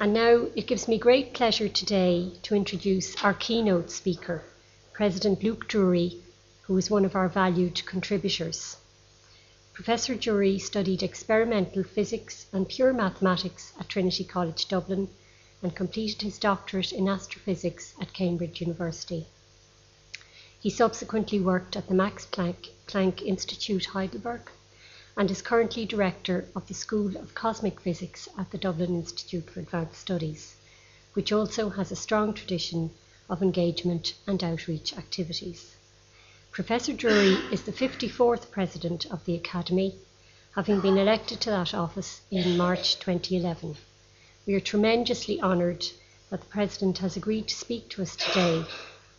And now it gives me great pleasure today to introduce our keynote speaker, President Luke Drury, who is one of our valued contributors. Professor Drury studied experimental physics and pure mathematics at Trinity College Dublin and completed his doctorate in astrophysics at Cambridge University. He subsequently worked at the Max Planck, Planck Institute Heidelberg and is currently director of the School of Cosmic Physics at the Dublin Institute for Advanced Studies, which also has a strong tradition of engagement and outreach activities. Professor Drury is the 54th President of the Academy, having been elected to that office in March 2011. We are tremendously honoured that the President has agreed to speak to us today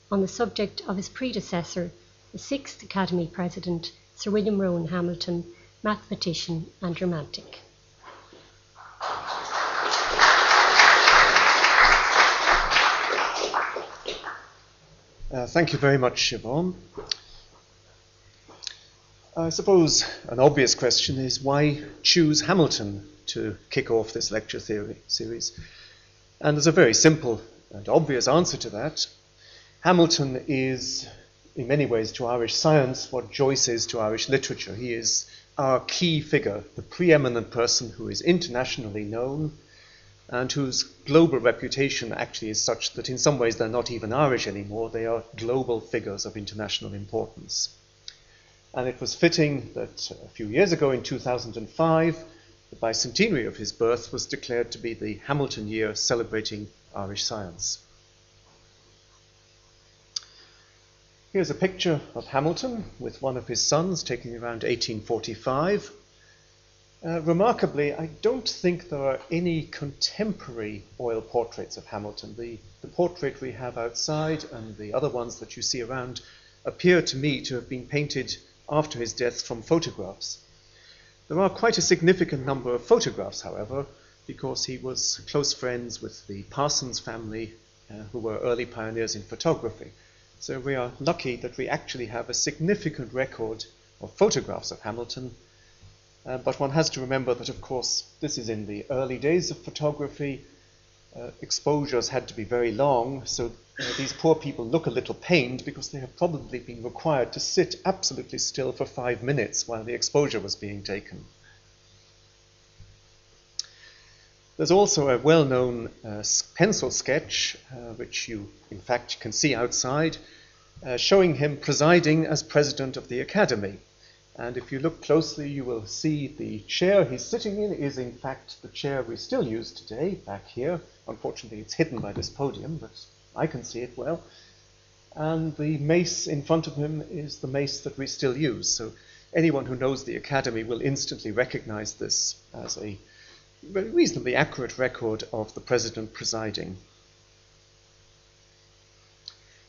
on the subject of his predecessor, the sixth Academy President, Sir William Rowan Hamilton, mathematician and romantic. Uh, thank you very much, Siobhan. I suppose an obvious question is why choose Hamilton to kick off this lecture theory series? And there's a very simple and obvious answer to that. Hamilton is, in many ways, to Irish science what Joyce is to Irish literature. He is our key figure, the preeminent person who is internationally known and whose global reputation actually is such that in some ways they're not even Irish anymore, they are global figures of international importance. And it was fitting that uh, a few years ago in 2005, the bicentenary of his birth was declared to be the Hamilton year celebrating Irish science. Here's a picture of Hamilton with one of his sons taken around 1845. Uh, remarkably, I don't think there are any contemporary oil portraits of Hamilton. The, the portrait we have outside and the other ones that you see around appear to me to have been painted after his death from photographs. There are quite a significant number of photographs, however, because he was close friends with the Parsons family, uh, who were early pioneers in photography. So we are lucky that we actually have a significant record of photographs of Hamilton uh, but one has to remember that, of course, this is in the early days of photography. Uh, exposures had to be very long, so uh, these poor people look a little pained because they have probably been required to sit absolutely still for five minutes while the exposure was being taken. There's also a well known uh, pencil sketch, uh, which you, in fact, can see outside, uh, showing him presiding as president of the Academy. And if you look closely, you will see the chair he's sitting in is, in fact, the chair we still use today, back here. Unfortunately, it's hidden by this podium, but I can see it well. And the mace in front of him is the mace that we still use. So anyone who knows the Academy will instantly recognize this as a reasonably accurate record of the president presiding.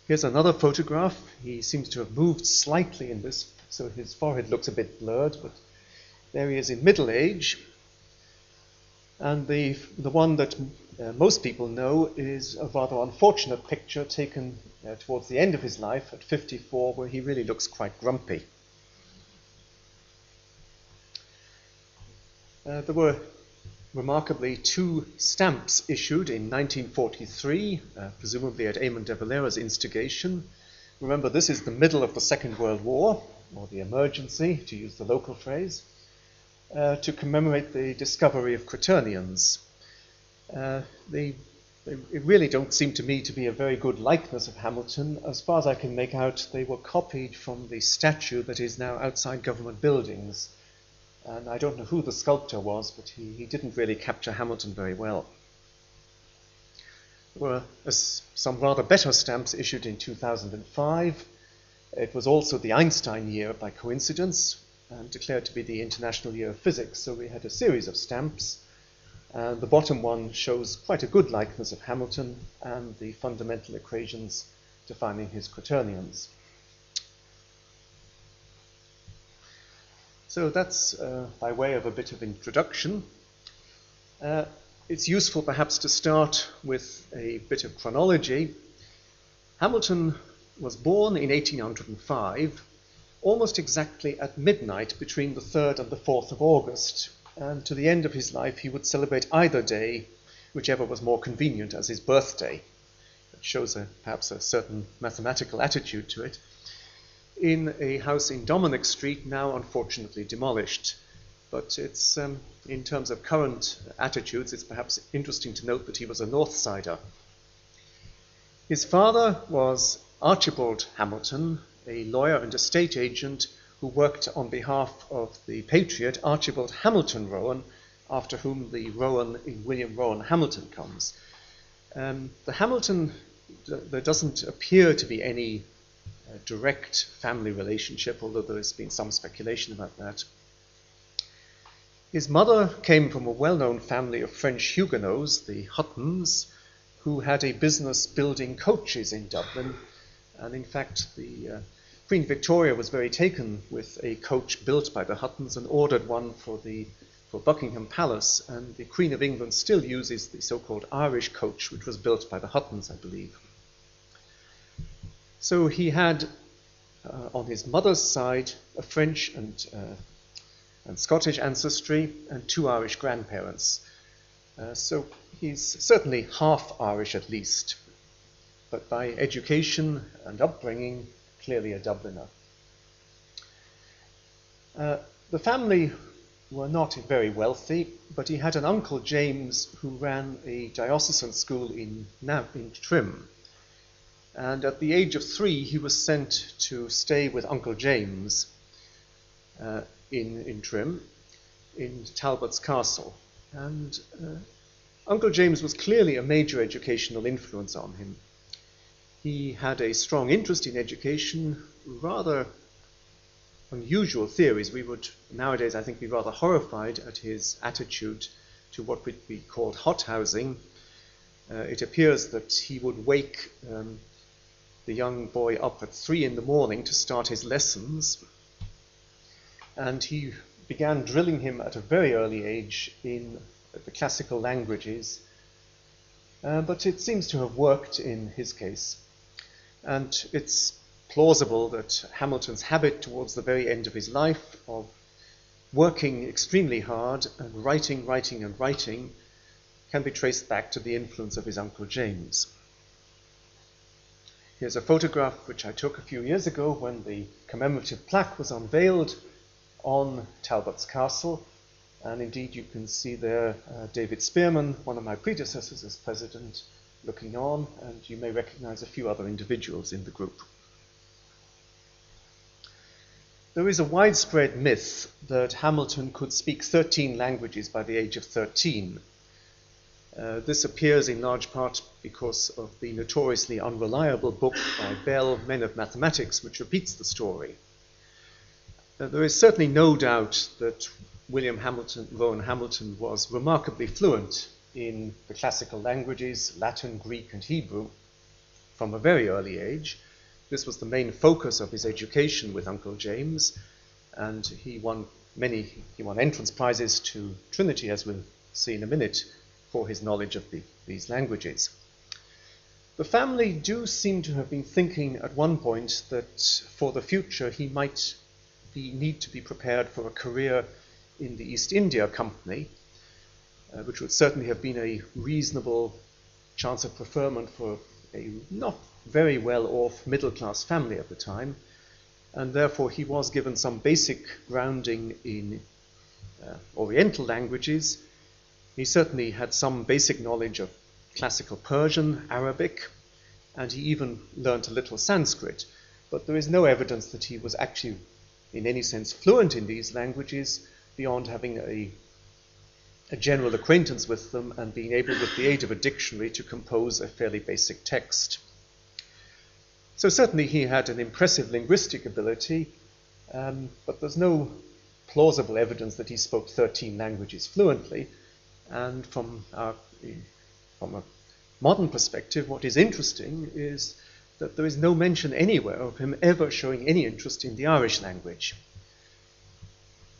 Here's another photograph. He seems to have moved slightly in this so his forehead looks a bit blurred, but there he is in middle age. And the, the one that uh, most people know is a rather unfortunate picture taken uh, towards the end of his life at 54, where he really looks quite grumpy. Uh, there were remarkably two stamps issued in 1943, uh, presumably at Eamon de Valera's instigation. Remember, this is the middle of the Second World War, or the emergency, to use the local phrase, uh, to commemorate the discovery of quaternions. Uh, they, they, really don't seem to me to be a very good likeness of Hamilton. As far as I can make out, they were copied from the statue that is now outside government buildings. And I don't know who the sculptor was, but he, he didn't really capture Hamilton very well. There were some rather better stamps issued in 2005 it was also the Einstein year by coincidence and declared to be the International Year of Physics. So we had a series of stamps. And the bottom one shows quite a good likeness of Hamilton and the fundamental equations defining his quaternions. So that's uh, by way of a bit of introduction. Uh, it's useful perhaps to start with a bit of chronology. Hamilton was born in 1805, almost exactly at midnight between the 3rd and the 4th of August. And to the end of his life, he would celebrate either day whichever was more convenient as his birthday. It shows a, perhaps a certain mathematical attitude to it. In a house in Dominic Street, now unfortunately demolished. But it's, um, in terms of current attitudes, it's perhaps interesting to note that he was a North Sider. His father was Archibald Hamilton, a lawyer and estate agent who worked on behalf of the patriot Archibald Hamilton Rowan, after whom the Rowan in William Rowan Hamilton comes. Um, the Hamilton, there doesn't appear to be any direct family relationship, although there has been some speculation about that. His mother came from a well known family of French Huguenots, the Huttons, who had a business building coaches in Dublin. And in fact, the uh, Queen Victoria was very taken with a coach built by the Huttons and ordered one for the for Buckingham Palace, and the Queen of England still uses the so-called Irish coach, which was built by the Huttons, I believe. So he had, uh, on his mother's side, a French and, uh, and Scottish ancestry, and two Irish grandparents. Uh, so he's certainly half Irish at least, but by education and upbringing, clearly a Dubliner. Uh, the family were not very wealthy, but he had an uncle James who ran a diocesan school in, in Trim. And at the age of three, he was sent to stay with Uncle James uh, in, in Trim, in Talbot's Castle. And uh, Uncle James was clearly a major educational influence on him. He had a strong interest in education, rather unusual theories. We would nowadays, I think, be rather horrified at his attitude to what would be called hothousing. Uh, it appears that he would wake um, the young boy up at three in the morning to start his lessons, and he began drilling him at a very early age in the classical languages. Uh, but it seems to have worked in his case. And it's plausible that Hamilton's habit towards the very end of his life of working extremely hard and writing, writing, and writing can be traced back to the influence of his Uncle James. Here's a photograph which I took a few years ago when the commemorative plaque was unveiled on Talbot's Castle. And indeed, you can see there uh, David Spearman, one of my predecessors as president, looking on, and you may recognize a few other individuals in the group. There is a widespread myth that Hamilton could speak 13 languages by the age of 13. Uh, this appears in large part because of the notoriously unreliable book by Bell, Men of Mathematics, which repeats the story. Uh, there is certainly no doubt that William Hamilton, Rowan Hamilton, was remarkably fluent in the classical languages, Latin, Greek, and Hebrew, from a very early age. This was the main focus of his education with Uncle James, and he won many, he won entrance prizes to Trinity, as we'll see in a minute, for his knowledge of the, these languages. The family do seem to have been thinking at one point that for the future he might be, need to be prepared for a career in the East India Company, uh, which would certainly have been a reasonable chance of preferment for a not very well off middle class family at the time, and therefore he was given some basic grounding in uh, Oriental languages. He certainly had some basic knowledge of classical Persian, Arabic, and he even learnt a little Sanskrit. But there is no evidence that he was actually, in any sense, fluent in these languages beyond having a, a general acquaintance with them and being able, with the aid of a dictionary, to compose a fairly basic text. So certainly he had an impressive linguistic ability, um, but there's no plausible evidence that he spoke 13 languages fluently. And from, our, from a modern perspective, what is interesting is that there is no mention anywhere of him ever showing any interest in the Irish language,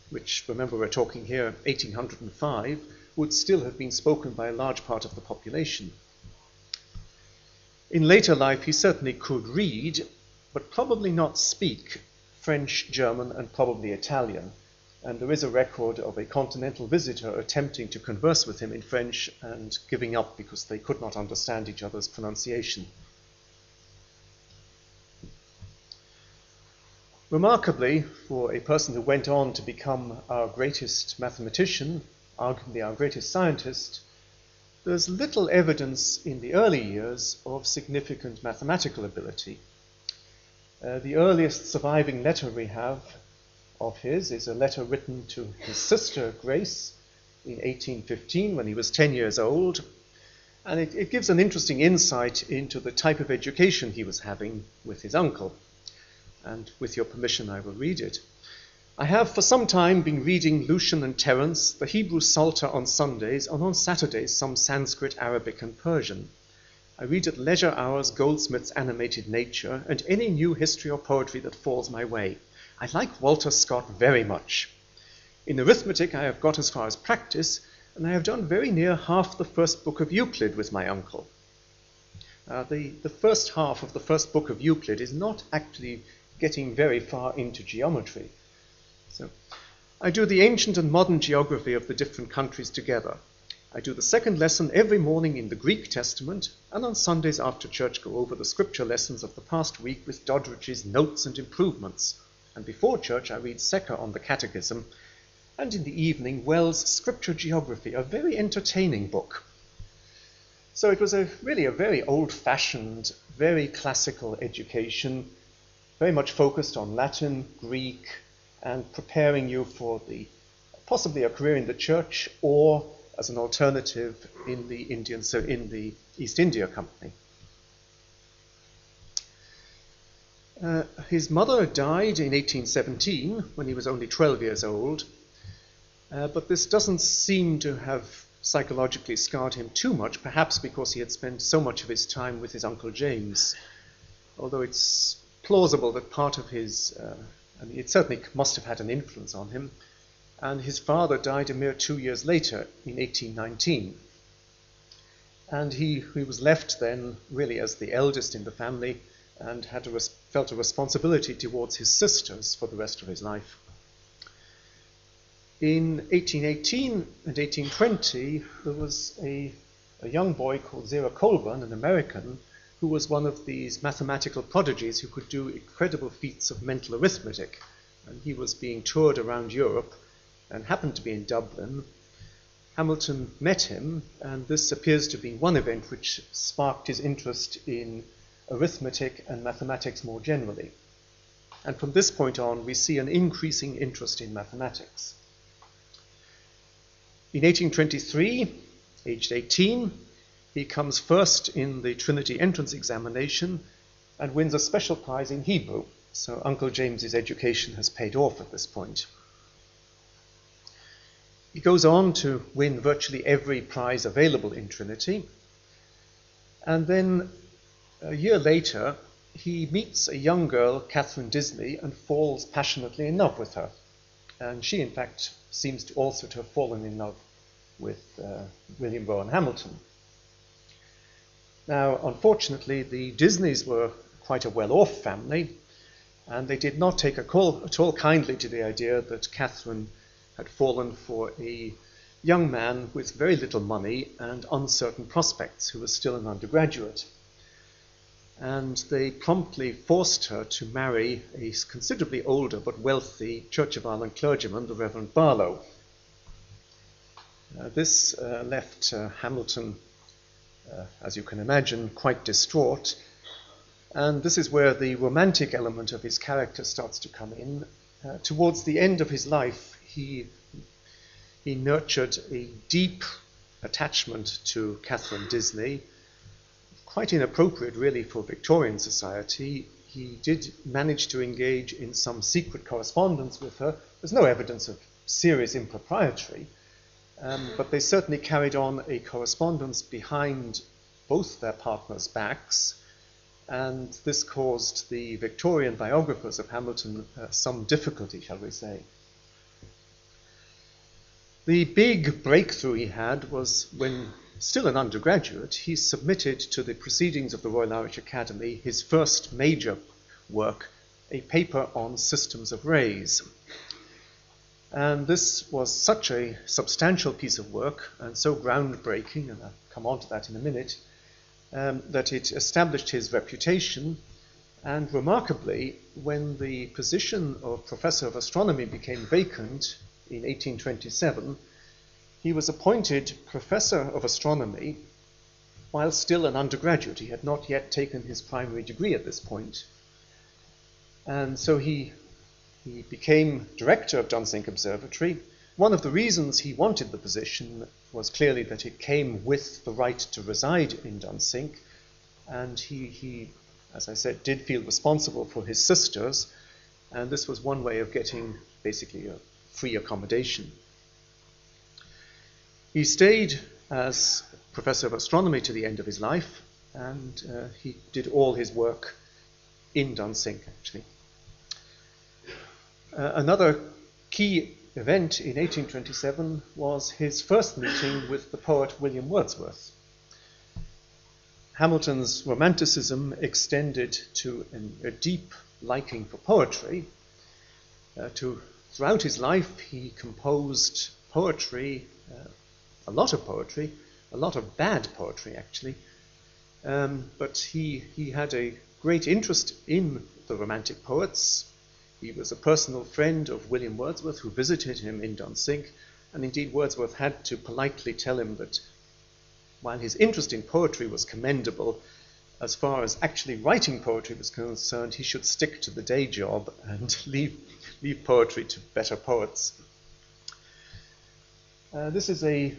which, remember, we're talking here 1805, would still have been spoken by a large part of the population. In later life, he certainly could read, but probably not speak French, German, and probably Italian. And there is a record of a continental visitor attempting to converse with him in French and giving up because they could not understand each other's pronunciation. Remarkably, for a person who went on to become our greatest mathematician, arguably our greatest scientist, there's little evidence in the early years of significant mathematical ability. Uh, the earliest surviving letter we have of his is a letter written to his sister Grace in 1815 when he was 10 years old. And it, it gives an interesting insight into the type of education he was having with his uncle and with your permission, I will read it. I have for some time been reading Lucian and Terence, the Hebrew Psalter on Sundays, and on Saturdays some Sanskrit, Arabic, and Persian. I read at leisure hours Goldsmith's Animated Nature and any new history or poetry that falls my way. I like Walter Scott very much. In arithmetic, I have got as far as practice, and I have done very near half the first book of Euclid with my uncle. Uh, the, the first half of the first book of Euclid is not actually getting very far into geometry. So I do the ancient and modern geography of the different countries together. I do the second lesson every morning in the Greek Testament, and on Sundays after church go over the scripture lessons of the past week with Doddridge's notes and improvements. And before church, I read Secker on the Catechism, and in the evening, Wells' Scripture Geography, a very entertaining book. So it was a, really a very old fashioned, very classical education very much focused on Latin, Greek, and preparing you for the possibly a career in the church or as an alternative in the Indian, so in the East India Company. Uh, his mother died in 1817 when he was only 12 years old, uh, but this doesn't seem to have psychologically scarred him too much, perhaps because he had spent so much of his time with his Uncle James. Although it's plausible that part of his, uh, I mean, it certainly must have had an influence on him. And his father died a mere two years later, in 1819. And he, he was left then really as the eldest in the family and had res- felt a responsibility towards his sisters for the rest of his life. In 1818 and 1820, there was a, a young boy called Zerah Colburn, an American, who was one of these mathematical prodigies who could do incredible feats of mental arithmetic. And he was being toured around Europe and happened to be in Dublin. Hamilton met him, and this appears to be one event which sparked his interest in arithmetic and mathematics more generally. And from this point on, we see an increasing interest in mathematics. In 1823, aged 18, he comes first in the Trinity entrance examination and wins a special prize in Hebrew. So Uncle James's education has paid off at this point. He goes on to win virtually every prize available in Trinity. And then a year later, he meets a young girl, Catherine Disney, and falls passionately in love with her. And she, in fact, seems to also to have fallen in love with uh, William Rowan Hamilton. Now, unfortunately, the Disneys were quite a well off family, and they did not take at all kindly to the idea that Catherine had fallen for a young man with very little money and uncertain prospects who was still an undergraduate. And they promptly forced her to marry a considerably older but wealthy Church of Ireland clergyman, the Reverend Barlow. Uh, this uh, left uh, Hamilton uh, as you can imagine, quite distraught. And this is where the romantic element of his character starts to come in. Uh, towards the end of his life, he, he nurtured a deep attachment to Catherine Disney, quite inappropriate, really, for Victorian society. He did manage to engage in some secret correspondence with her. There's no evidence of serious impropriety, um, but they certainly carried on a correspondence behind both their partners' backs, and this caused the Victorian biographers of Hamilton uh, some difficulty, shall we say. The big breakthrough he had was when, still an undergraduate, he submitted to the proceedings of the Royal Irish Academy his first major work, a paper on systems of rays. And this was such a substantial piece of work and so groundbreaking, and I'll come on to that in a minute, um, that it established his reputation. And remarkably, when the position of professor of astronomy became vacant in 1827, he was appointed professor of astronomy while still an undergraduate. He had not yet taken his primary degree at this point. And so he, he became director of Dunsink Observatory. One of the reasons he wanted the position was clearly that it came with the right to reside in Dunsink. And he, he, as I said, did feel responsible for his sisters. And this was one way of getting basically a free accommodation. He stayed as professor of astronomy to the end of his life, and uh, he did all his work in Dunsink, actually. Uh, another key event in 1827 was his first meeting with the poet William Wordsworth. Hamilton's romanticism extended to an, a deep liking for poetry. Uh, to, throughout his life, he composed poetry, uh, a lot of poetry, a lot of bad poetry actually. Um, but he, he had a great interest in the Romantic poets. He was a personal friend of William Wordsworth, who visited him in Dunsink, and indeed Wordsworth had to politely tell him that while his interest in poetry was commendable, as far as actually writing poetry was concerned, he should stick to the day job and leave, leave poetry to better poets. Uh, this is a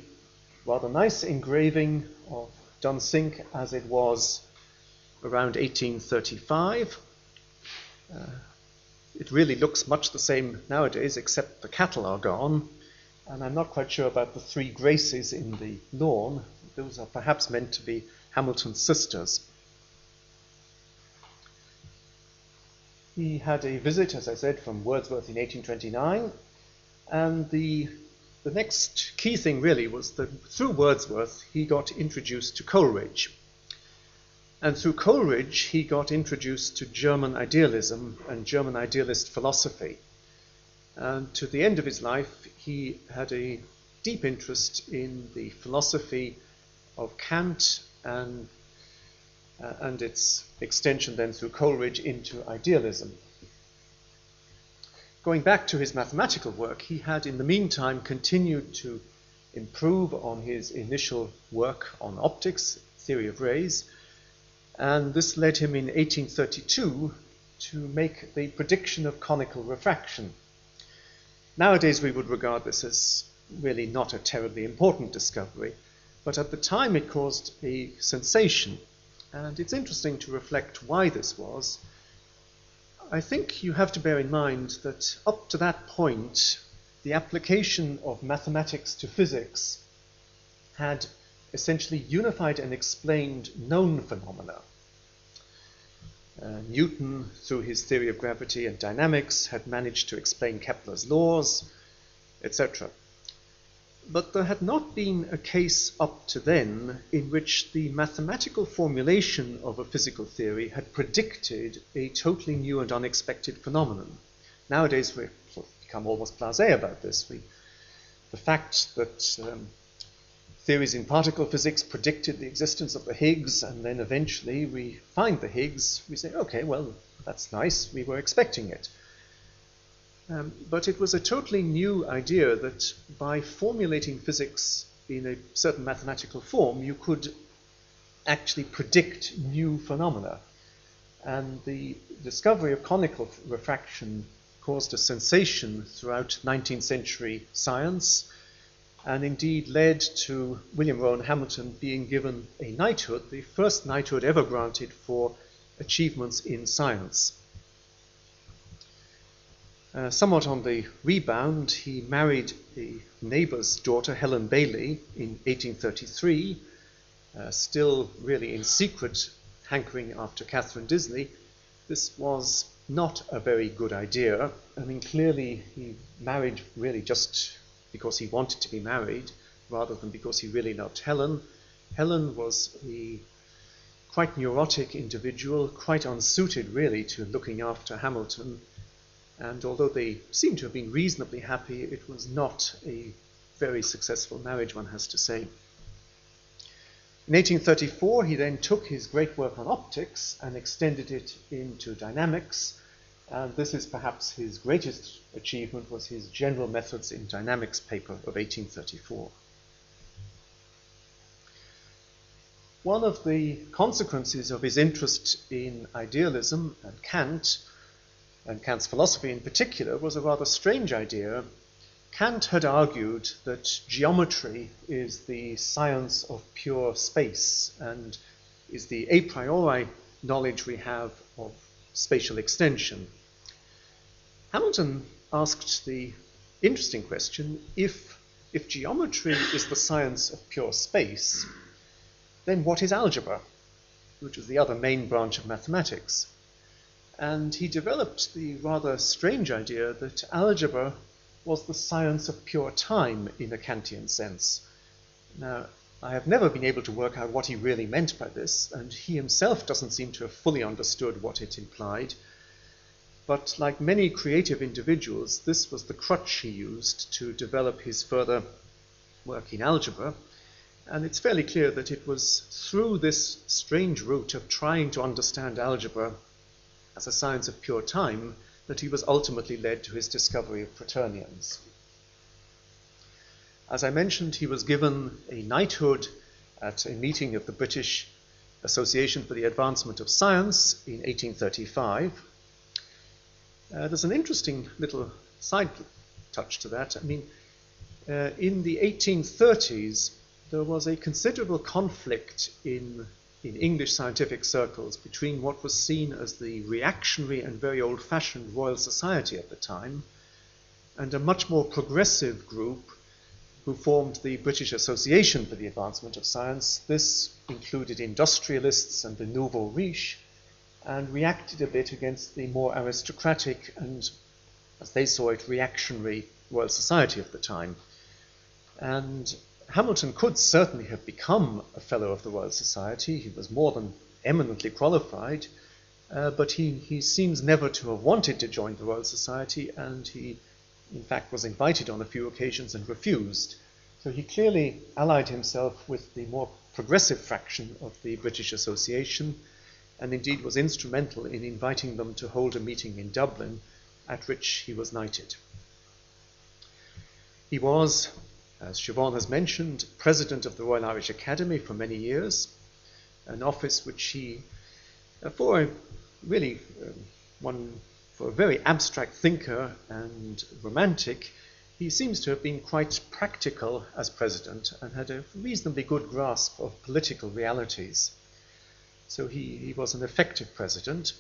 rather nice engraving of Dunsink as it was around 1835. Uh, it really looks much the same nowadays, except the cattle are gone. And I'm not quite sure about the three graces in the lawn. Those are perhaps meant to be Hamilton's sisters. He had a visit, as I said, from Wordsworth in 1829, and the the next key thing really was that through Wordsworth he got introduced to Coleridge. And through Coleridge he got introduced to German idealism and German idealist philosophy. And to the end of his life he had a deep interest in the philosophy of Kant and, uh, and its extension then through Coleridge into idealism. Going back to his mathematical work, he had in the meantime continued to improve on his initial work on optics, theory of rays, and this led him in 1832 to make the prediction of conical refraction. Nowadays, we would regard this as really not a terribly important discovery, but at the time it caused a sensation, and it's interesting to reflect why this was I think you have to bear in mind that up to that point, the application of mathematics to physics had essentially unified and explained known phenomena. Uh, Newton, through his theory of gravity and dynamics, had managed to explain Kepler's laws, etc. But there had not been a case up to then in which the mathematical formulation of a physical theory had predicted a totally new and unexpected phenomenon. Nowadays, we've become almost blasé about this. We, the fact that um, theories in particle physics predicted the existence of the Higgs, and then eventually we find the Higgs, we say, okay, well, that's nice, we were expecting it. Um, but it was a totally new idea that by formulating physics in a certain mathematical form, you could actually predict new phenomena. And the discovery of conical refraction caused a sensation throughout 19th century science and indeed led to William Rowan Hamilton being given a knighthood, the first knighthood ever granted for achievements in science. Uh, somewhat on the rebound, he married a neighbor's daughter, Helen Bailey, in 1833, uh, still really in secret hankering after Catherine Disney. This was not a very good idea. I mean, clearly he married really just because he wanted to be married rather than because he really loved Helen. Helen was a quite neurotic individual, quite unsuited really to looking after Hamilton And although they seem to have been reasonably happy, it was not a very successful marriage, one has to say. In 1834, he then took his great work on optics and extended it into dynamics. And this is perhaps his greatest achievement was his General Methods in Dynamics paper of 1834. One of the consequences of his interest in idealism and Kant, and Kant's philosophy in particular, was a rather strange idea. Kant had argued that geometry is the science of pure space and is the a priori knowledge we have of spatial extension. Hamilton asked the interesting question if, if geometry is the science of pure space, then what is algebra, which was the other main branch of mathematics? And he developed the rather strange idea that algebra was the science of pure time in a Kantian sense. Now, I have never been able to work out what he really meant by this, and he himself doesn't seem to have fully understood what it implied. But like many creative individuals, this was the crutch he used to develop his further work in algebra. And it's fairly clear that it was through this strange route of trying to understand algebra as a science of pure time that he was ultimately led to his discovery of quaternions. As I mentioned, he was given a knighthood at a meeting of the British Association for the Advancement of Science in 1835. Uh, there's an interesting little side touch to that. I mean, uh, in the 1830s, there was a considerable conflict in, in English scientific circles between what was seen as the reactionary and very old fashioned Royal Society at the time and a much more progressive group who formed the British Association for the Advancement of Science. This included industrialists and the nouveau riche and reacted a bit against the more aristocratic and, as they saw it, reactionary Royal Society of the time. And Hamilton could certainly have become a Fellow of the Royal Society. He was more than eminently qualified, uh, but he, he seems never to have wanted to join the Royal Society, and he, in fact, was invited on a few occasions and refused. So he clearly allied himself with the more progressive fraction of the British Association, and indeed was instrumental in inviting them to hold a meeting in Dublin, at which he was knighted. He was, as Siobhan has mentioned, president of the Royal Irish Academy for many years, an office which he, uh, for really um, one, for a very abstract thinker and romantic, he seems to have been quite practical as president and had a reasonably good grasp of political realities. So he, he was an effective president.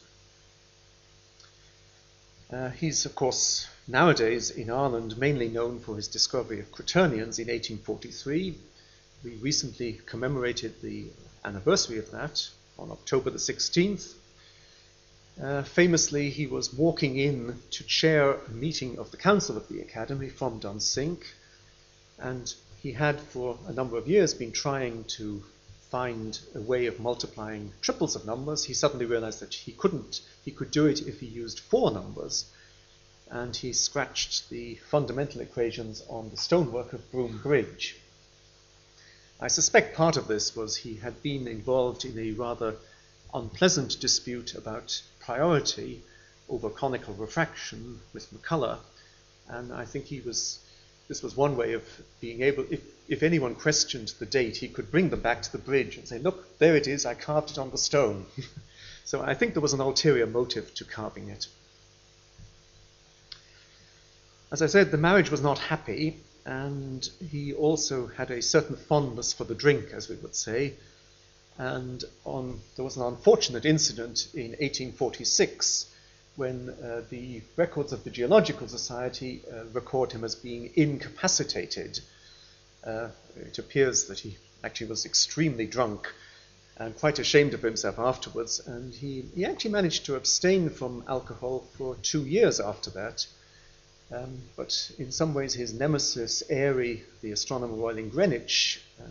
Uh, he's, of course, nowadays in Ireland mainly known for his discovery of quaternions in 1843. We recently commemorated the anniversary of that on October the 16th. Uh, famously, he was walking in to chair a meeting of the Council of the Academy from Dunsink, and he had for a number of years been trying to find a way of multiplying triples of numbers. He suddenly realized that he couldn't, he could do it if he used four numbers, and he scratched the fundamental equations on the stonework of Broom Bridge. I suspect part of this was he had been involved in a rather unpleasant dispute about priority over conical refraction with MacCullagh, and I think he was. This was one way of being able, if, if anyone questioned the date, he could bring them back to the bridge and say, Look, there it is, I carved it on the stone. so I think there was an ulterior motive to carving it. As I said, the marriage was not happy, and he also had a certain fondness for the drink, as we would say. And on, there was an unfortunate incident in 1846 when uh, the records of the Geological Society uh, record him as being incapacitated. Uh, it appears that he actually was extremely drunk and quite ashamed of himself afterwards, and he, he actually managed to abstain from alcohol for two years after that. Um, but in some ways, his nemesis, Airy, the astronomer royal in Greenwich, uh,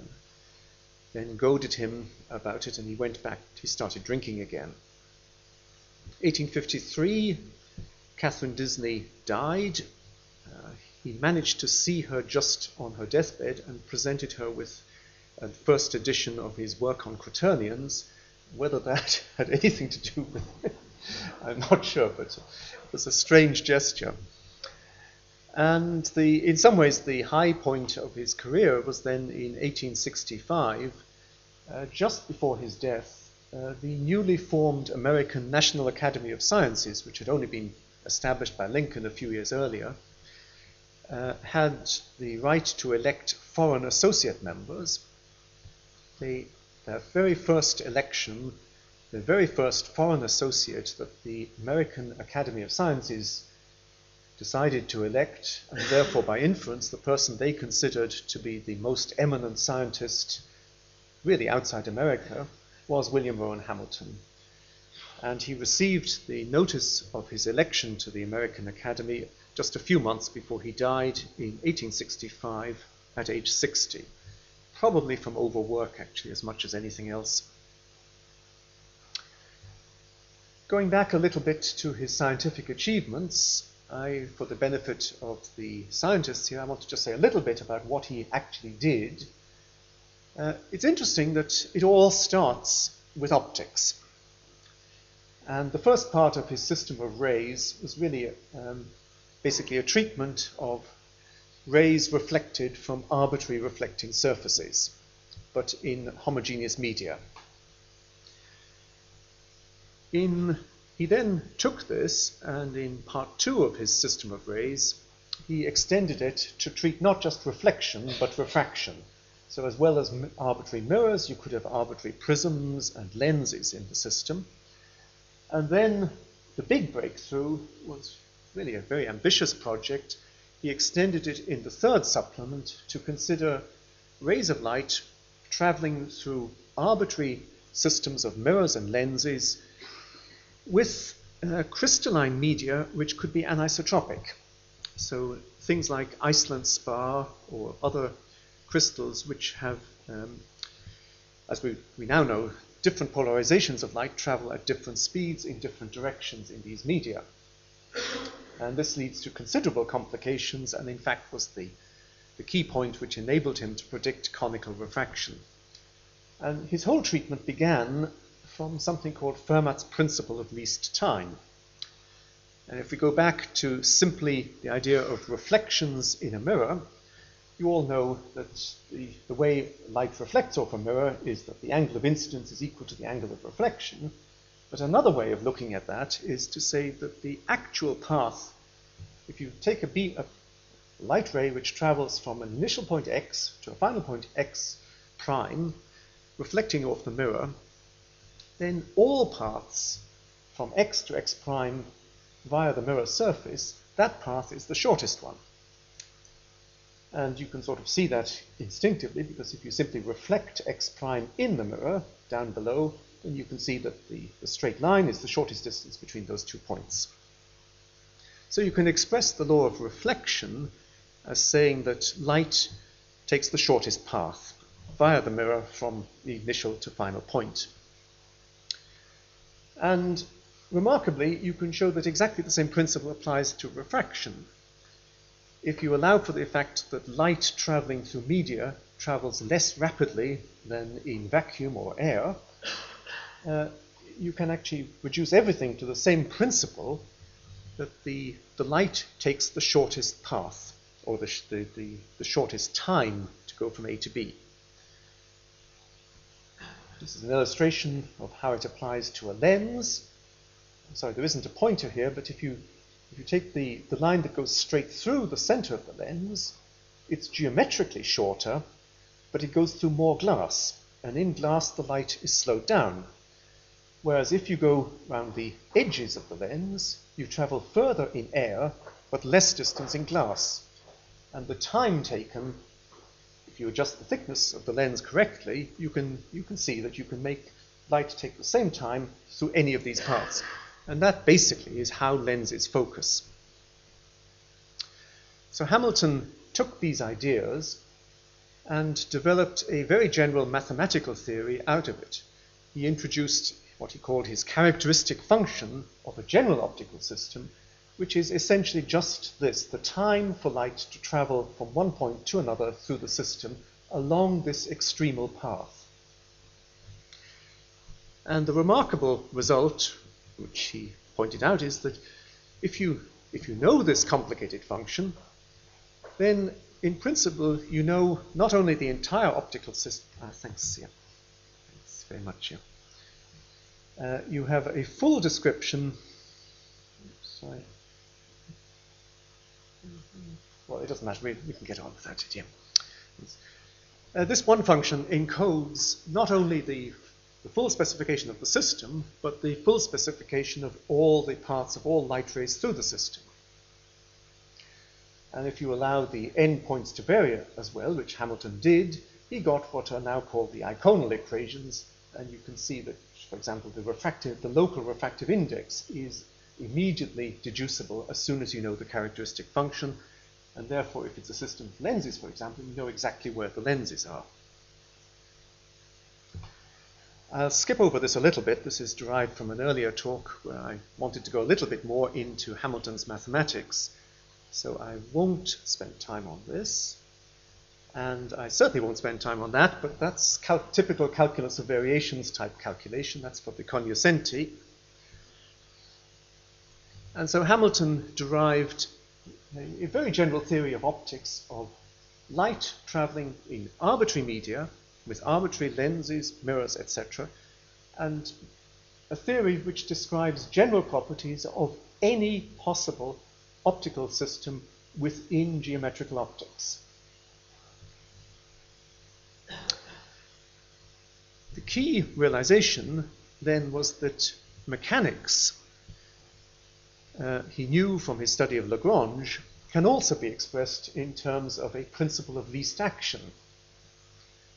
then goaded him about it, and he went back, he started drinking again. 1853, Catherine Disney died, uh, he managed to see her just on her deathbed and presented her with a first edition of his work on quaternions. Whether that had anything to do with it, I'm not sure, but it was a strange gesture. And the, in some ways, the high point of his career was then in 1865, uh, just before his death, uh, the newly formed American National Academy of Sciences, which had only been established by Lincoln a few years earlier, uh, had the right to elect foreign associate members. The, their very first election, the very first foreign associate that the American Academy of Sciences decided to elect, and therefore by inference, the person they considered to be the most eminent scientist, really outside America, was William Rowan Hamilton. And he received the notice of his election to the American Academy just a few months before he died in 1865 at age 60, probably from overwork, actually, as much as anything else. Going back a little bit to his scientific achievements, I, for the benefit of the scientists here, I want to just say a little bit about what he actually did. Uh, it's interesting that it all starts with optics. And the first part of his system of rays was really um, basically a treatment of rays reflected from arbitrary reflecting surfaces, but in homogeneous media. In he then took this, and in part two of his system of rays, he extended it to treat not just reflection, but refraction. So, as well as arbitrary mirrors, you could have arbitrary prisms and lenses in the system. And then the big breakthrough was really a very ambitious project. He extended it in the third supplement to consider rays of light traveling through arbitrary systems of mirrors and lenses with uh, crystalline media which could be anisotropic. So things like Iceland spar or other crystals which have, um, as we, we now know, different polarizations of light travel at different speeds in different directions in these media. And this leads to considerable complications and in fact was the, the key point which enabled him to predict conical refraction. And his whole treatment began from something called Fermat's principle of least time. And if we go back to simply the idea of reflections in a mirror, you all know that the, the way light reflects off a mirror is that the angle of incidence is equal to the angle of reflection. But another way of looking at that is to say that the actual path, if you take a, beam, a light ray which travels from an initial point x to a final point x prime, reflecting off the mirror, then all paths from x to x prime via the mirror surface, that path is the shortest one. And you can sort of see that instinctively because if you simply reflect x prime in the mirror down below, then you can see that the, the straight line is the shortest distance between those two points. So you can express the law of reflection as saying that light takes the shortest path via the mirror from the initial to final point. And remarkably, you can show that exactly the same principle applies to refraction. If you allow for the fact that light traveling through media travels less rapidly than in vacuum or air, uh, you can actually reduce everything to the same principle that the, the light takes the shortest path or the, the, the, the shortest time to go from A to B. This is an illustration of how it applies to a lens. sorry, there isn't a pointer here, but if you, if you take the, the line that goes straight through the center of the lens, it's geometrically shorter, but it goes through more glass. And in glass, the light is slowed down. Whereas if you go around the edges of the lens, you travel further in air, but less distance in glass. And the time taken you adjust the thickness of the lens correctly, you can, you can see that you can make light take the same time through any of these paths. And that basically is how lenses focus. So Hamilton took these ideas and developed a very general mathematical theory out of it. He introduced what he called his characteristic function of a general optical system, which is essentially just this the time for light to travel from one point to another through the system along this extremal path. And the remarkable result, which he pointed out, is that if you, if you know this complicated function, then in principle you know not only the entire optical system. Uh, thanks, yeah. Thanks very much, yeah. Uh, you have a full description. Sorry. Well, it doesn't matter. We, we can get on without it, yeah. Uh, this one function encodes not only the, the full specification of the system, but the full specification of all the parts of all light rays through the system. And if you allow the endpoints to vary as well, which Hamilton did, he got what are now called the Eikonal equations. And you can see that, for example, the refractive, the local refractive index is immediately deducible as soon as you know the characteristic function. And therefore, if it's a system of lenses, for example, you know exactly where the lenses are. I'll skip over this a little bit. This is derived from an earlier talk where I wanted to go a little bit more into Hamilton's mathematics. So I won't spend time on this. And I certainly won't spend time on that, but that's cal typical calculus of variations type calculation. That's for the cognoscenti. And so Hamilton derived a, very general theory of optics of light traveling in arbitrary media with arbitrary lenses, mirrors, etc., and a theory which describes general properties of any possible optical system within geometrical optics. The key realization then was that mechanics, uh, he knew from his study of Lagrange, can also be expressed in terms of a principle of least action.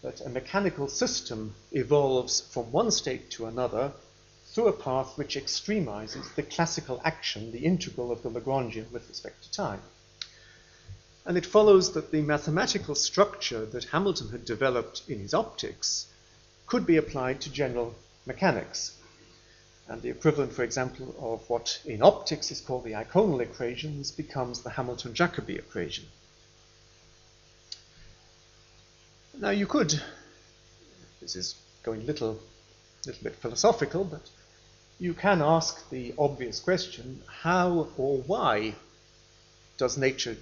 That a mechanical system evolves from one state to another through a path which extremizes the classical action, the integral of the Lagrangian with respect to time. And it follows that the mathematical structure that Hamilton had developed in his optics could be applied to general mechanics. And the equivalent, for example, of what in optics is called the Eikonal equations becomes the Hamilton-Jacobi equation. Now you could, this is going a little, little bit philosophical, but you can ask the obvious question how or why does nature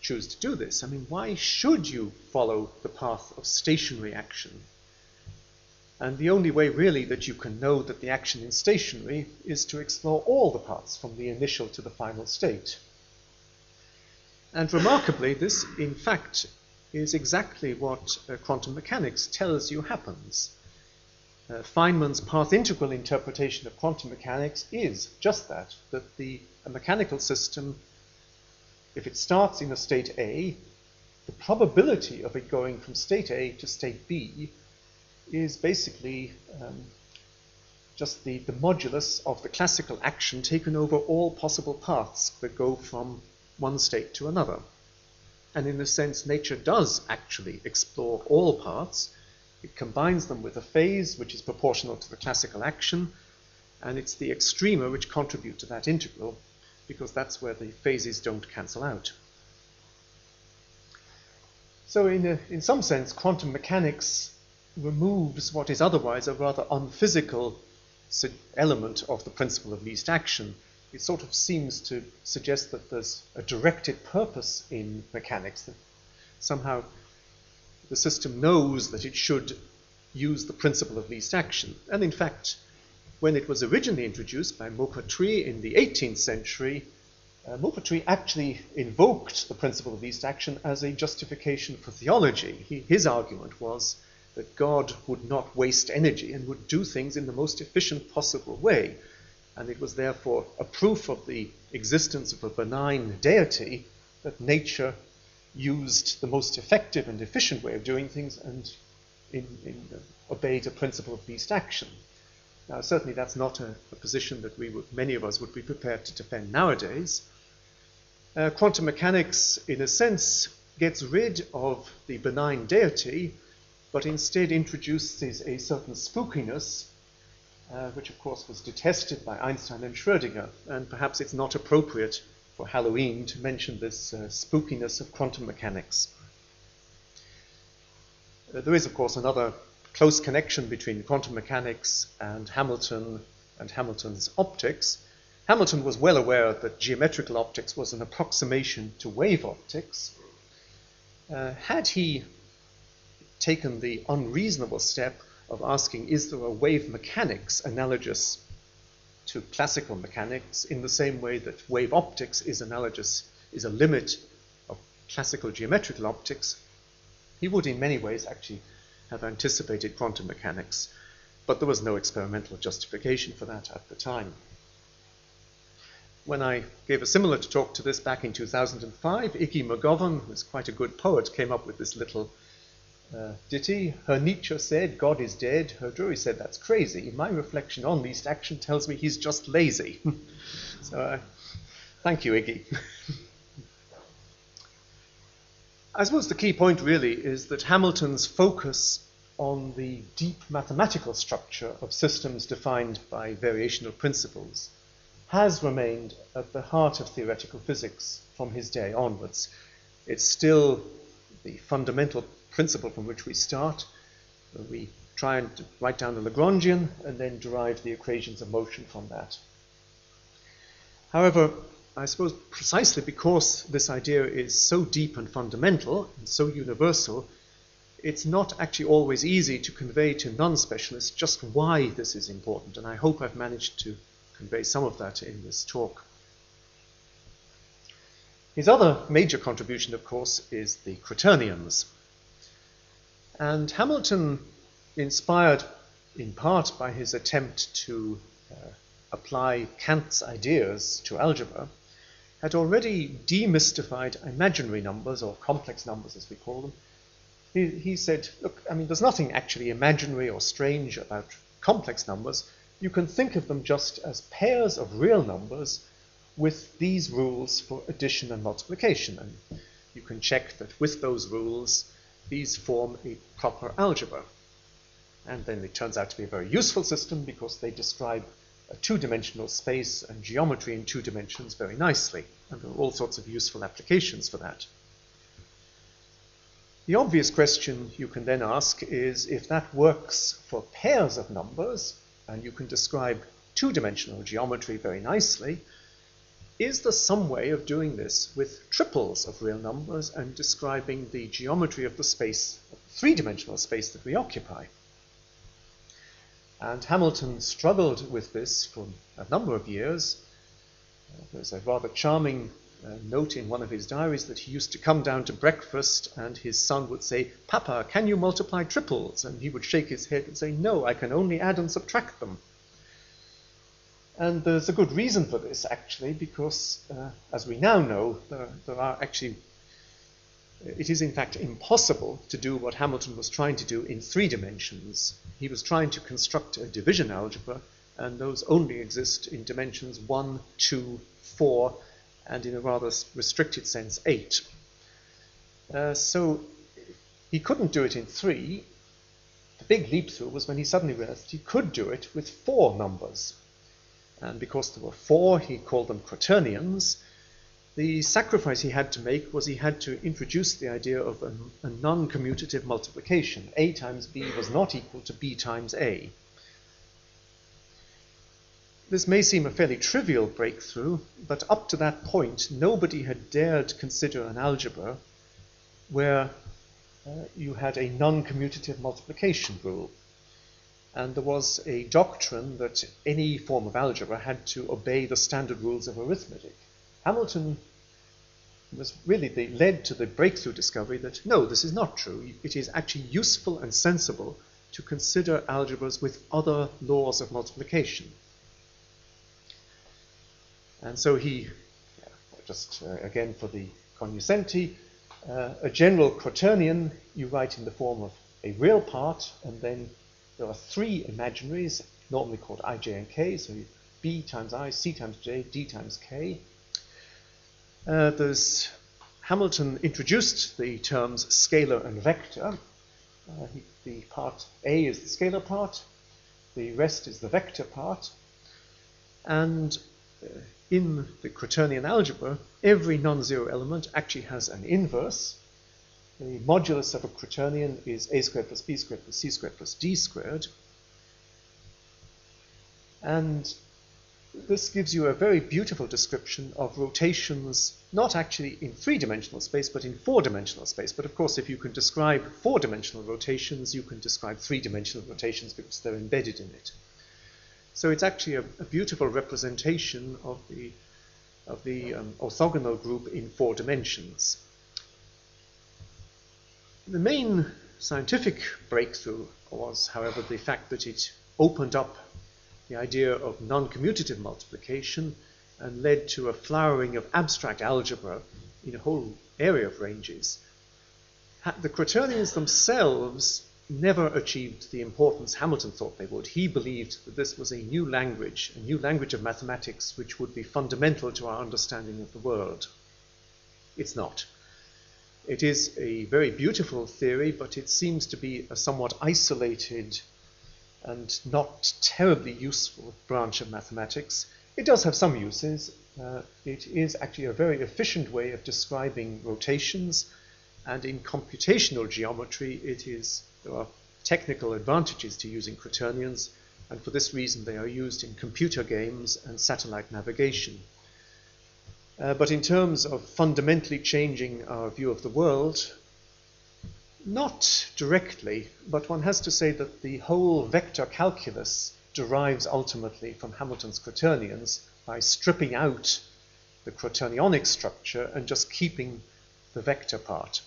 choose to do this? I mean, why should you follow the path of stationary action? And the only way, really, that you can know that the action is stationary is to explore all the paths from the initial to the final state. And remarkably, this, in fact, is exactly what uh, quantum mechanics tells you happens. Uh, Feynman's path integral interpretation of quantum mechanics is just that, that the mechanical system, if it starts in a state A, the probability of it going from state A to state B is basically um, just the, the modulus of the classical action taken over all possible paths that go from one state to another. And in a sense, nature does actually explore all paths, it combines them with a phase which is proportional to the classical action, and it's the extrema which contribute to that integral, because that's where the phases don't cancel out. So, in, a, in some sense, quantum mechanics removes what is otherwise a rather unphysical element of the principle of least action. It sort of seems to suggest that there's a directed purpose in mechanics, that somehow the system knows that it should use the principle of least action. And in fact, when it was originally introduced by Maupertuis in the 18th century, uh, Maupertuis actually invoked the principle of least action as a justification for theology. He, his argument was that God would not waste energy and would do things in the most efficient possible way. And it was therefore a proof of the existence of a benign deity that nature used the most effective and efficient way of doing things and in, in, uh, obeyed a principle of least action. Now, certainly that's not a, a, position that we would, many of us would be prepared to defend nowadays. Uh, quantum mechanics, in a sense, gets rid of the benign deity, but instead introduces a certain spookiness, uh, which of course was detested by Einstein and Schrödinger, and perhaps it's not appropriate for Halloween to mention this uh, spookiness of quantum mechanics. Uh, there is, of course, another close connection between quantum mechanics and Hamilton and Hamilton's optics. Hamilton was well aware that geometrical optics was an approximation to wave optics. Uh, had he taken the unreasonable step of asking, is there a wave mechanics analogous to classical mechanics in the same way that wave optics is analogous, is a limit of classical geometrical optics, he would in many ways actually have anticipated quantum mechanics, but there was no experimental justification for that at the time. When I gave a similar talk to this back in 2005, Iggy McGovern, who's quite a good poet, came up with this little uh, ditty. Her Nietzsche said, God is dead. Her Drury said, that's crazy. My reflection on least action tells me he's just lazy. so uh, thank you, Iggy. I suppose the key point really is that Hamilton's focus on the deep mathematical structure of systems defined by variational principles has remained at the heart of theoretical physics from his day onwards. It's still the fundamental principle from which we start. Uh, we try and write down the Lagrangian and then derive the equations of motion from that. However, I suppose precisely because this idea is so deep and fundamental and so universal, it's not actually always easy to convey to non specialists just why this is important, and I hope I've managed to convey some of that in this talk. His other major contribution, of course, is the quaternions. And Hamilton, inspired in part by his attempt to uh, apply Kant's ideas to algebra, had already demystified imaginary numbers, or complex numbers as we call them. He, he said, look, I mean, there's nothing actually imaginary or strange about complex numbers. You can think of them just as pairs of real numbers with these rules for addition and multiplication. And you can check that with those rules, these form a proper algebra. And then it turns out to be a very useful system because they describe a two-dimensional space and geometry in two dimensions very nicely, and there are all sorts of useful applications for that. The obvious question you can then ask is if that works for pairs of numbers, and you can describe two-dimensional geometry very nicely, is there some way of doing this with triples of real numbers and describing the geometry of the space, three-dimensional space that we occupy? And Hamilton struggled with this for a number of years. Uh, there's a rather charming uh, note in one of his diaries that he used to come down to breakfast and his son would say, Papa, can you multiply triples? And he would shake his head and say, No, I can only add and subtract them. And there's a good reason for this, actually, because uh, as we now know, there, there are actually it is in fact impossible to do what Hamilton was trying to do in three dimensions. He was trying to construct a division algebra, and those only exist in dimensions one, two, four, and in a rather restricted sense, 8. Uh, so he couldn't do it in three. The big leap through was when he suddenly realized he could do it with four numbers. And because there were four, he called them quaternions, the sacrifice he had to make was he had to introduce the idea of a, a non commutative multiplication. A times B was not equal to B times A. This may seem a fairly trivial breakthrough, but up to that point, nobody had dared consider an algebra where uh, you had a non commutative multiplication rule. And there was a doctrine that any form of algebra had to obey the standard rules of arithmetic. Hamilton was really the, led to the breakthrough discovery that no, this is not true. It is actually useful and sensible to consider algebras with other laws of multiplication. And so he, just uh, again for the cognoscenti, uh, a general quaternion you write in the form of a real part, and then there are three imaginaries, normally called i, j, and k. So b times i, c times j, d times k. Uh, Hamilton introduced the terms scalar and vector. Uh, he, the part A is the scalar part, the rest is the vector part, and uh, in the quaternion algebra, every non-zero element actually has an inverse. The modulus of a quaternion is a squared plus b squared plus c squared plus d squared. And this gives you a very beautiful description of rotations, not actually in three dimensional space, but in four dimensional space. But of course, if you can describe four dimensional rotations, you can describe three dimensional rotations because they're embedded in it. So it's actually a, a beautiful representation of the, of the um, orthogonal group in four dimensions. The main scientific breakthrough was, however, the fact that it opened up the idea of non-commutative multiplication and led to a flowering of abstract algebra in a whole area of ranges. The quaternions themselves never achieved the importance Hamilton thought they would. He believed that this was a new language, a new language of mathematics which would be fundamental to our understanding of the world. It's not. It is a very beautiful theory, but it seems to be a somewhat isolated and not terribly useful branch of mathematics. It does have some uses. Uh, it is actually a very efficient way of describing rotations, and in computational geometry, it is there are technical advantages to using quaternions, and for this reason, they are used in computer games and satellite navigation. Uh, but in terms of fundamentally changing our view of the world, not directly, but one has to say that the whole vector calculus derives ultimately from Hamilton's quaternions by stripping out the quaternionic structure and just keeping the vector part.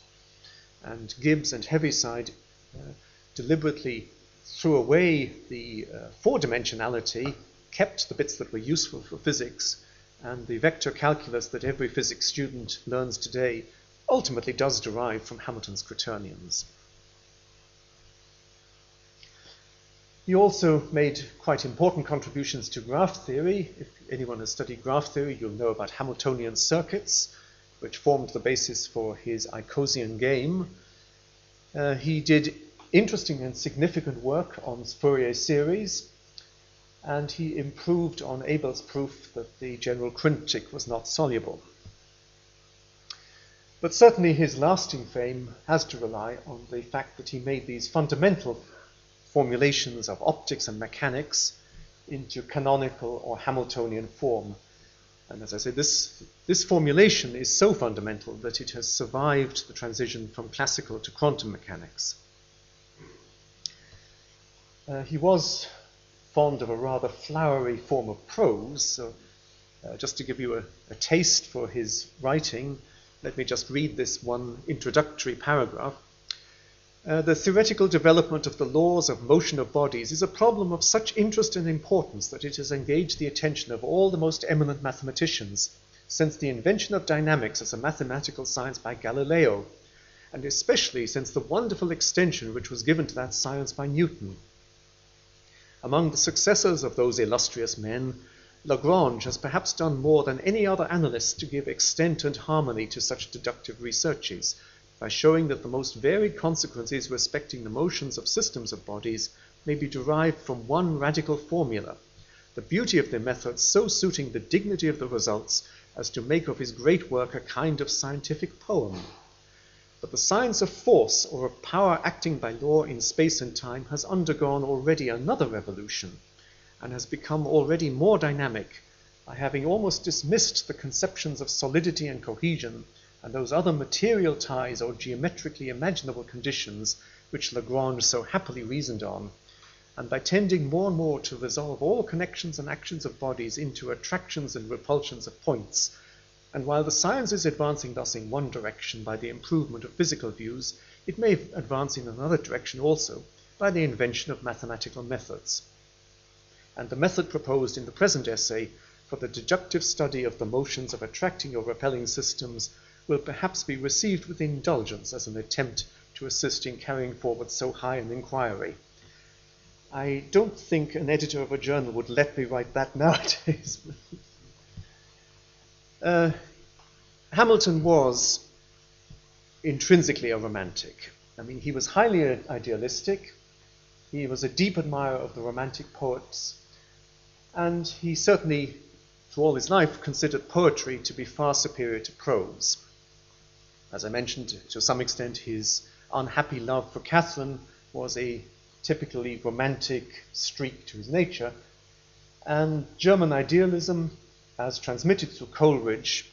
And Gibbs and Heaviside uh, deliberately threw away the uh, four dimensionality, kept the bits that were useful for physics, and the vector calculus that every physics student learns today ultimately does derive from Hamilton's quaternions. He also made quite important contributions to graph theory. If anyone has studied graph theory, you'll know about Hamiltonian circuits, which formed the basis for his Icosian game. Uh, he did interesting and significant work on Fourier series, and he improved on Abel's proof that the general quintic was not soluble. But certainly his lasting fame has to rely on the fact that he made these fundamental formulations of optics and mechanics into canonical or Hamiltonian form. And as I say, this, this formulation is so fundamental that it has survived the transition from classical to quantum mechanics. Uh, he was fond of a rather flowery form of prose, so uh, just to give you a, a taste for his writing, let me just read this one introductory paragraph. Uh, the theoretical development of the laws of motion of bodies is a problem of such interest and importance that it has engaged the attention of all the most eminent mathematicians since the invention of dynamics as a mathematical science by Galileo, and especially since the wonderful extension which was given to that science by Newton. Among the successors of those illustrious men, Lagrange has perhaps done more than any other analyst to give extent and harmony to such deductive researches, by showing that the most varied consequences respecting the motions of systems of bodies may be derived from one radical formula, the beauty of their methods so suiting the dignity of the results as to make of his great work a kind of scientific poem. But the science of force, or of power acting by law in space and time, has undergone already another revolution and has become already more dynamic by having almost dismissed the conceptions of solidity and cohesion and those other material ties or geometrically imaginable conditions which Lagrange so happily reasoned on, and by tending more and more to resolve all connections and actions of bodies into attractions and repulsions of points. And while the science is advancing thus in one direction by the improvement of physical views, it may advance in another direction also by the invention of mathematical methods and the method proposed in the present essay for the deductive study of the motions of attracting or repelling systems will perhaps be received with indulgence as an attempt to assist in carrying forward so high an inquiry. I don't think an editor of a journal would let me write that nowadays. Uh, Hamilton was intrinsically a romantic. I mean, he was highly idealistic. He was a deep admirer of the romantic poets and he certainly through all his life, considered poetry to be far superior to prose. As I mentioned, to some extent, his unhappy love for Catherine was a typically romantic streak to his nature, and German idealism, as transmitted through Coleridge,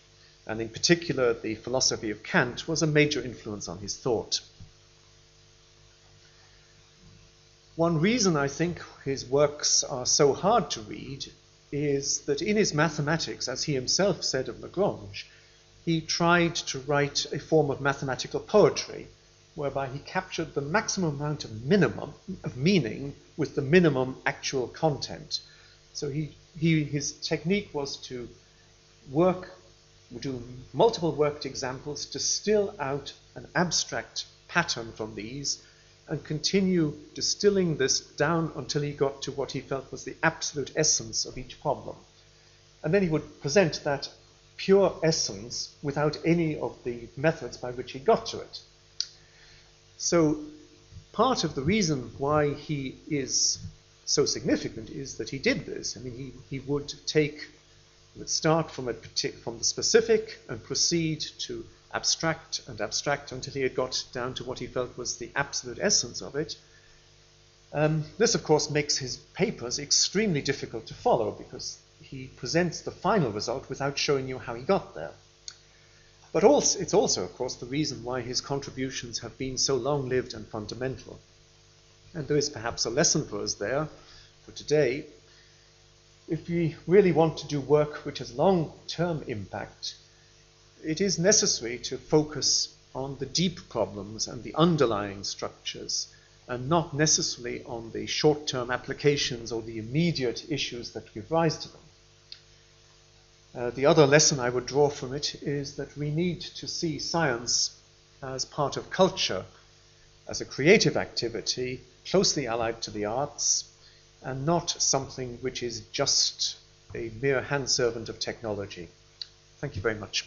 and in particular the philosophy of Kant, was a major influence on his thought. One reason I think his works are so hard to read is that in his mathematics, as he himself said of Lagrange, he tried to write a form of mathematical poetry whereby he captured the maximum amount of minimum of meaning with the minimum actual content. So he, he his technique was to work, do multiple worked examples, distill out an abstract pattern from these, and continue distilling this down until he got to what he felt was the absolute essence of each problem. And then he would present that pure essence without any of the methods by which he got to it. So, part of the reason why he is so significant is that he did this. I mean, he, he would take, would start from, a, from the specific and proceed to abstract and abstract until he had got down to what he felt was the absolute essence of it. Um, this, of course, makes his papers extremely difficult to follow because he presents the final result without showing you how he got there. But also, it's also, of course, the reason why his contributions have been so long lived and fundamental. And there is perhaps a lesson for us there for today. If we really want to do work which has long term impact, it is necessary to focus on the deep problems and the underlying structures, and not necessarily on the short term applications or the immediate issues that give rise to them. Uh, the other lesson I would draw from it is that we need to see science as part of culture, as a creative activity closely allied to the arts, and not something which is just a mere hand servant of technology. Thank you very much.